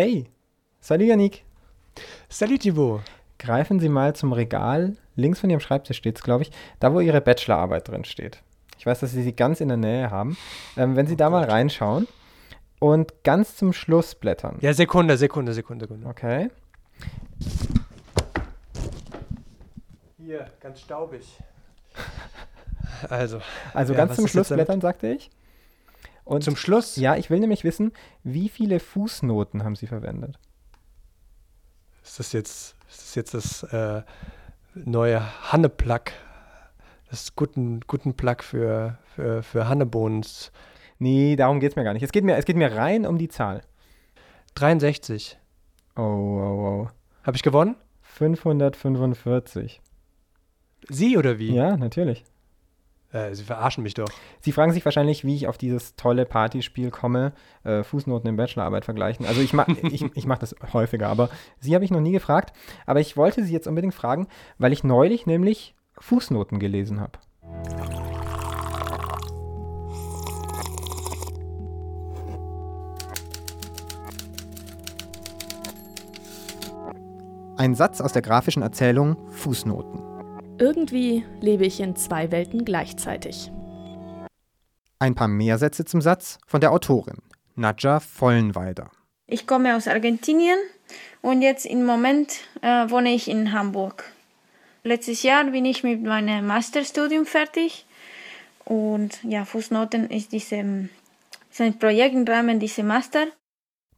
Hey, salut Yannick. Salut Thibaut. Greifen Sie mal zum Regal, links von Ihrem Schreibtisch steht es, glaube ich, da wo Ihre Bachelorarbeit drin steht. Ich weiß, dass Sie sie ganz in der Nähe haben. Ähm, wenn Sie da mal reinschauen und ganz zum Schluss blättern. Ja, Sekunde, Sekunde, Sekunde, Sekunde. Okay. Hier, ganz staubig. Also. Also ja, ganz zum Schluss blättern, sagte ich. Und Zum Schluss? ja, ich will nämlich wissen, wie viele Fußnoten haben Sie verwendet? Ist das jetzt, ist das, jetzt das äh, neue Hanne-Plug? Das guten, guten Plug für, für, für Hannebohns. Nee, darum geht es mir gar nicht. Es geht mir, es geht mir rein um die Zahl. 63. Oh, oh, oh. Habe ich gewonnen? 545. Sie oder wie? Ja, natürlich. Äh, Sie verarschen mich doch. Sie fragen sich wahrscheinlich, wie ich auf dieses tolle Partyspiel komme, äh, Fußnoten in Bachelorarbeit vergleichen. Also ich, ma ich, ich mache das häufiger, aber Sie habe ich noch nie gefragt. Aber ich wollte Sie jetzt unbedingt fragen, weil ich neulich nämlich Fußnoten gelesen habe. Ein Satz aus der grafischen Erzählung Fußnoten. Irgendwie lebe ich in zwei Welten gleichzeitig. Ein paar mehr Sätze zum Satz von der Autorin, Nadja Vollenweider. Ich komme aus Argentinien und jetzt im Moment äh, wohne ich in Hamburg. Letztes Jahr bin ich mit meinem Masterstudium fertig und ja, Fußnoten ist, diese, ist ein Projekt im Rahmen dieses Master.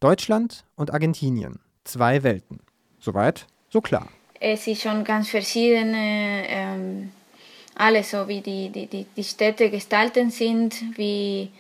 Deutschland und Argentinien. Zwei Welten. Soweit, so klar. Es ist schon ganz verschiedene, ähm, alles so wie die, die, die, die Städte gestalten sind, wie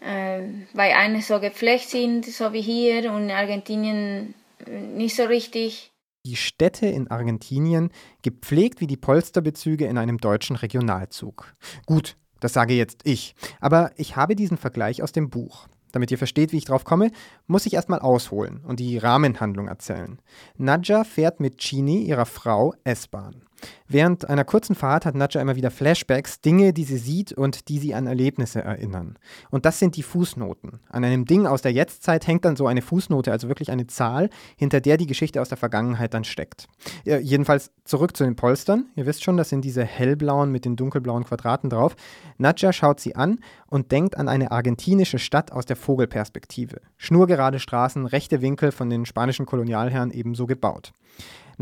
äh, bei einer so gepflegt sind, so wie hier und in Argentinien äh, nicht so richtig. Die Städte in Argentinien gepflegt wie die Polsterbezüge in einem deutschen Regionalzug. Gut, das sage jetzt ich. Aber ich habe diesen Vergleich aus dem Buch. Damit ihr versteht, wie ich drauf komme, muss ich erstmal ausholen und die Rahmenhandlung erzählen. Nadja fährt mit Chini, ihrer Frau, S-Bahn. Während einer kurzen Fahrt hat Nadja immer wieder Flashbacks, Dinge, die sie sieht und die sie an Erlebnisse erinnern. Und das sind die Fußnoten. An einem Ding aus der Jetztzeit hängt dann so eine Fußnote, also wirklich eine Zahl, hinter der die Geschichte aus der Vergangenheit dann steckt. Ja, jedenfalls zurück zu den Polstern. Ihr wisst schon, das sind diese hellblauen mit den dunkelblauen Quadraten drauf. Nadja schaut sie an und denkt an eine argentinische Stadt aus der Vogelperspektive. Schnurgerade Straßen, rechte Winkel von den spanischen Kolonialherren ebenso gebaut.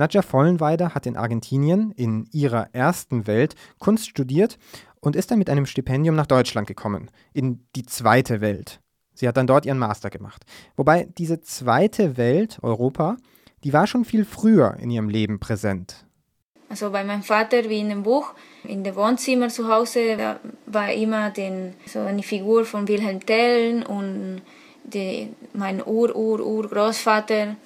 Nadja Vollenweider hat in Argentinien, in ihrer ersten Welt, Kunst studiert und ist dann mit einem Stipendium nach Deutschland gekommen, in die zweite Welt. Sie hat dann dort ihren Master gemacht. Wobei diese zweite Welt, Europa, die war schon viel früher in ihrem Leben präsent. Also bei meinem Vater, wie in dem Buch, in dem Wohnzimmer zu Hause, da war immer den, so eine Figur von Wilhelm Tell und die, mein Ur-Ur-Urgroßvater, der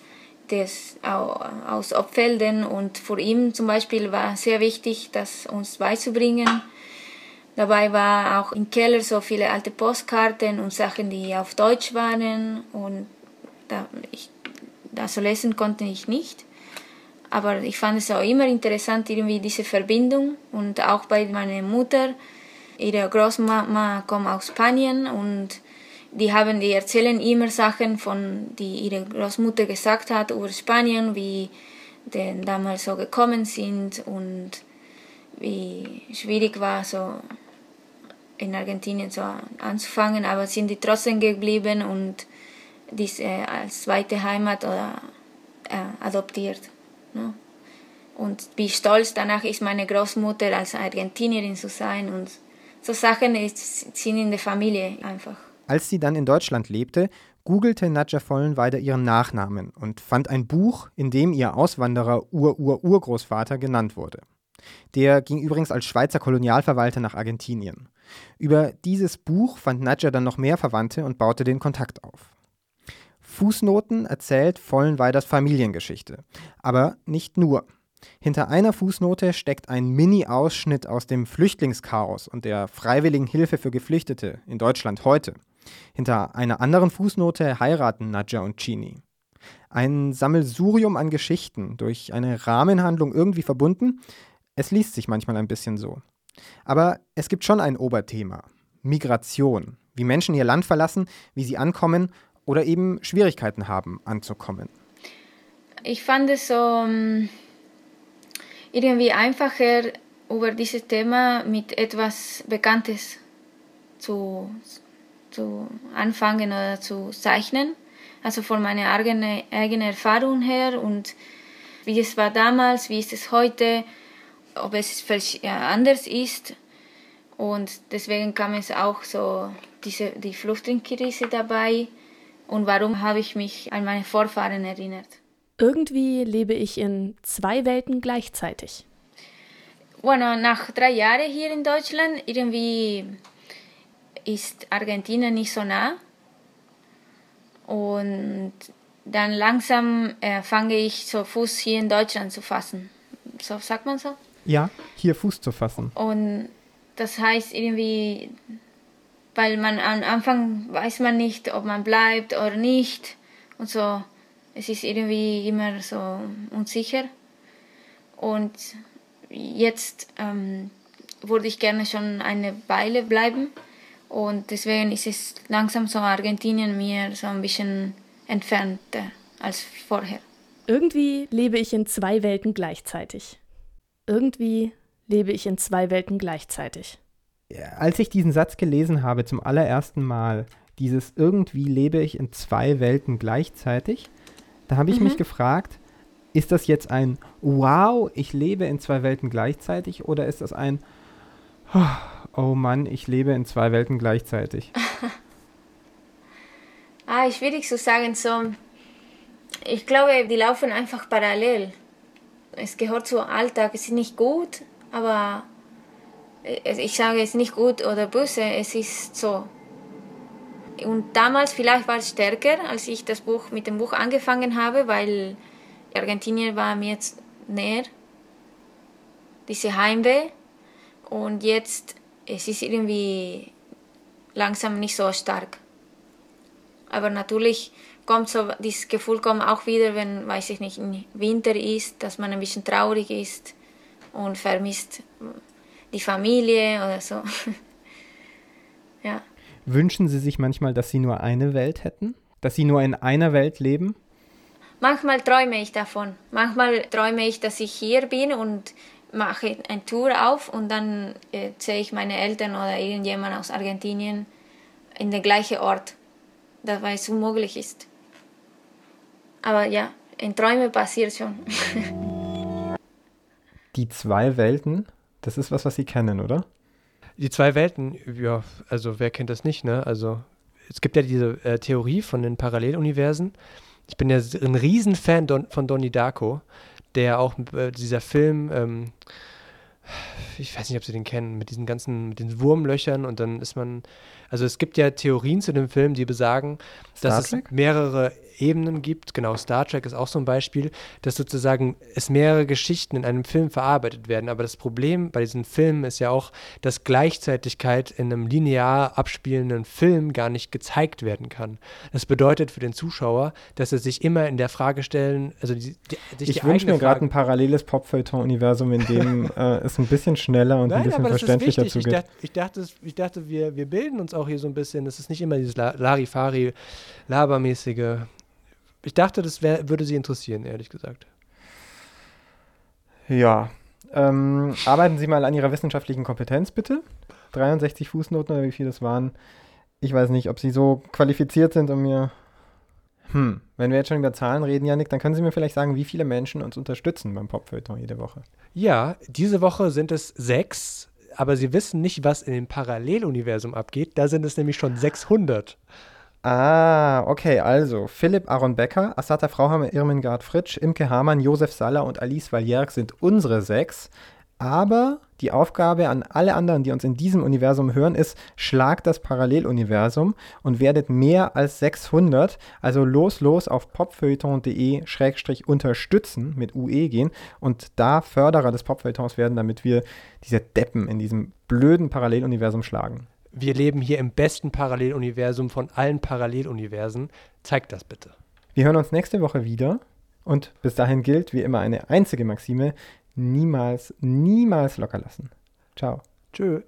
au- aus Obfelden und für ihn zum Beispiel war sehr wichtig, das uns beizubringen. Dabei war auch im Keller so viele alte Postkarten und Sachen, die auf Deutsch waren und da, ich, also lesen konnte ich nicht. Aber ich fand es auch immer interessant, irgendwie diese Verbindung. Und auch bei meiner Mutter, ihre Großmama kommt aus Spanien und die haben, die erzählen immer Sachen von, die ihre Großmutter gesagt hat über Spanien, wie die damals so gekommen sind und wie schwierig war, so in Argentinien so anzufangen, aber sind die trotzdem geblieben und diese als zweite Heimat oder äh, adoptiert. Ne? Und wie stolz danach ist meine Großmutter als Argentinierin zu sein und so Sachen ist, sind in der Familie einfach. Als sie dann in Deutschland lebte, googelte Nadja Vollenweider ihren Nachnamen und fand ein Buch, in dem ihr Auswanderer-Ur-Ur-Urgroßvater genannt wurde. Der ging übrigens als Schweizer Kolonialverwalter nach Argentinien. Über dieses Buch fand Nadja dann noch mehr Verwandte und baute den Kontakt auf. Fußnoten erzählt Vollenweiders Familiengeschichte. Aber nicht nur. Hinter einer Fußnote steckt ein Mini-Ausschnitt aus dem Flüchtlingschaos und der freiwilligen Hilfe für Geflüchtete in Deutschland heute. Hinter einer anderen Fußnote heiraten Nadja und Chini. Ein Sammelsurium an Geschichten, durch eine Rahmenhandlung irgendwie verbunden. Es liest sich manchmal ein bisschen so. Aber es gibt schon ein Oberthema. Migration. Wie Menschen ihr Land verlassen, wie sie ankommen oder eben Schwierigkeiten haben, anzukommen. Ich fand es so um, irgendwie einfacher, über dieses Thema mit etwas Bekanntes zu, zu anfangen oder zu zeichnen. Also von meiner eigenen, eigenen Erfahrung her und wie es war damals, wie ist es heute, ob es anders ist. Und deswegen kam es auch so diese, die Flüchtlingskrise dabei. Und warum habe ich mich an meine Vorfahren erinnert? Irgendwie lebe ich in zwei Welten gleichzeitig. Bueno, nach drei Jahren hier in Deutschland, irgendwie ist Argentinien nicht so nah. Und dann langsam äh, fange ich so Fuß hier in Deutschland zu fassen. So sagt man so? Ja, hier Fuß zu fassen. Und das heißt irgendwie, weil man am Anfang weiß man nicht, ob man bleibt oder nicht. Und so, es ist irgendwie immer so unsicher. Und jetzt ähm, würde ich gerne schon eine Weile bleiben. Und deswegen ist es langsam so Argentinien mir so ein bisschen entfernter als vorher. Irgendwie lebe ich in zwei Welten gleichzeitig. Irgendwie lebe ich in zwei Welten gleichzeitig. Als ich diesen Satz gelesen habe zum allerersten Mal, dieses irgendwie lebe ich in zwei Welten gleichzeitig, da habe ich mhm. mich gefragt, ist das jetzt ein Wow, ich lebe in zwei Welten gleichzeitig oder ist das ein Oh Mann, ich lebe in zwei Welten gleichzeitig? ah, ich würde so sagen, so, ich glaube, die laufen einfach parallel. Es gehört zum Alltag, es ist nicht gut, aber ich sage es nicht gut oder böse, es ist so. Und damals vielleicht war es stärker, als ich das Buch mit dem Buch angefangen habe, weil Argentinien war mir jetzt näher, diese Heimweh. Und jetzt, es ist irgendwie langsam nicht so stark. Aber natürlich kommt so, dieses Gefühl kommt auch wieder, wenn, weiß ich nicht, Winter ist, dass man ein bisschen traurig ist und vermisst die Familie oder so. ja. Wünschen Sie sich manchmal, dass Sie nur eine Welt hätten? Dass Sie nur in einer Welt leben? Manchmal träume ich davon. Manchmal träume ich, dass ich hier bin und mache eine Tour auf und dann äh, sehe ich meine Eltern oder irgendjemand aus Argentinien in den gleichen Ort, da weil es unmöglich ist. Aber ja, in Träumen passiert schon. Die zwei Welten, das ist was, was Sie kennen, oder? Die zwei Welten, ja, also wer kennt das nicht, ne? Also es gibt ja diese äh, Theorie von den Paralleluniversen. Ich bin ja ein Riesenfan Don, von Donnie Darko, der auch äh, dieser Film, ähm, ich weiß nicht, ob Sie den kennen, mit diesen ganzen, mit den Wurmlöchern und dann ist man, also es gibt ja Theorien zu dem Film, die besagen, Star dass Trek? es mehrere Ebenen gibt. Genau, Star Trek ist auch so ein Beispiel, dass sozusagen es mehrere Geschichten in einem Film verarbeitet werden. Aber das Problem bei diesen Filmen ist ja auch, dass Gleichzeitigkeit in einem linear abspielenden Film gar nicht gezeigt werden kann. Das bedeutet für den Zuschauer, dass er sich immer in der Frage stellen, also die, die, ich wünsche mir gerade ein paralleles Popfeuilleton-Universum, in dem äh, es ein bisschen schneller und Nein, ein bisschen verständlicher zugeht. Ich dachte, ich dachte, ich dachte wir, wir bilden uns auch hier so ein bisschen. Es ist nicht immer dieses Larifari, Labermäßige ich dachte, das wär, würde Sie interessieren, ehrlich gesagt. Ja. Ähm, arbeiten Sie mal an Ihrer wissenschaftlichen Kompetenz, bitte. 63 Fußnoten oder wie viel das waren. Ich weiß nicht, ob Sie so qualifiziert sind, um mir. Hm, wenn wir jetzt schon über Zahlen reden, Janik, dann können Sie mir vielleicht sagen, wie viele Menschen uns unterstützen beim Popfeuilleton jede Woche. Ja, diese Woche sind es sechs, aber Sie wissen nicht, was in dem Paralleluniversum abgeht. Da sind es nämlich schon 600. Ah, okay, also Philipp Aaron Becker, Assata Frauhammer, Irmengard Fritsch, Imke Hamann, Josef Saller und Alice Valjerk sind unsere sechs. Aber die Aufgabe an alle anderen, die uns in diesem Universum hören, ist, schlagt das Paralleluniversum und werdet mehr als 600. Also los, los auf popfeuilleton.de-unterstützen mit UE gehen und da Förderer des Popfeuilletons werden, damit wir diese Deppen in diesem blöden Paralleluniversum schlagen wir leben hier im besten Paralleluniversum von allen Paralleluniversen. Zeigt das bitte. Wir hören uns nächste Woche wieder und bis dahin gilt wie immer eine einzige Maxime: niemals, niemals locker lassen. Ciao. Tschö.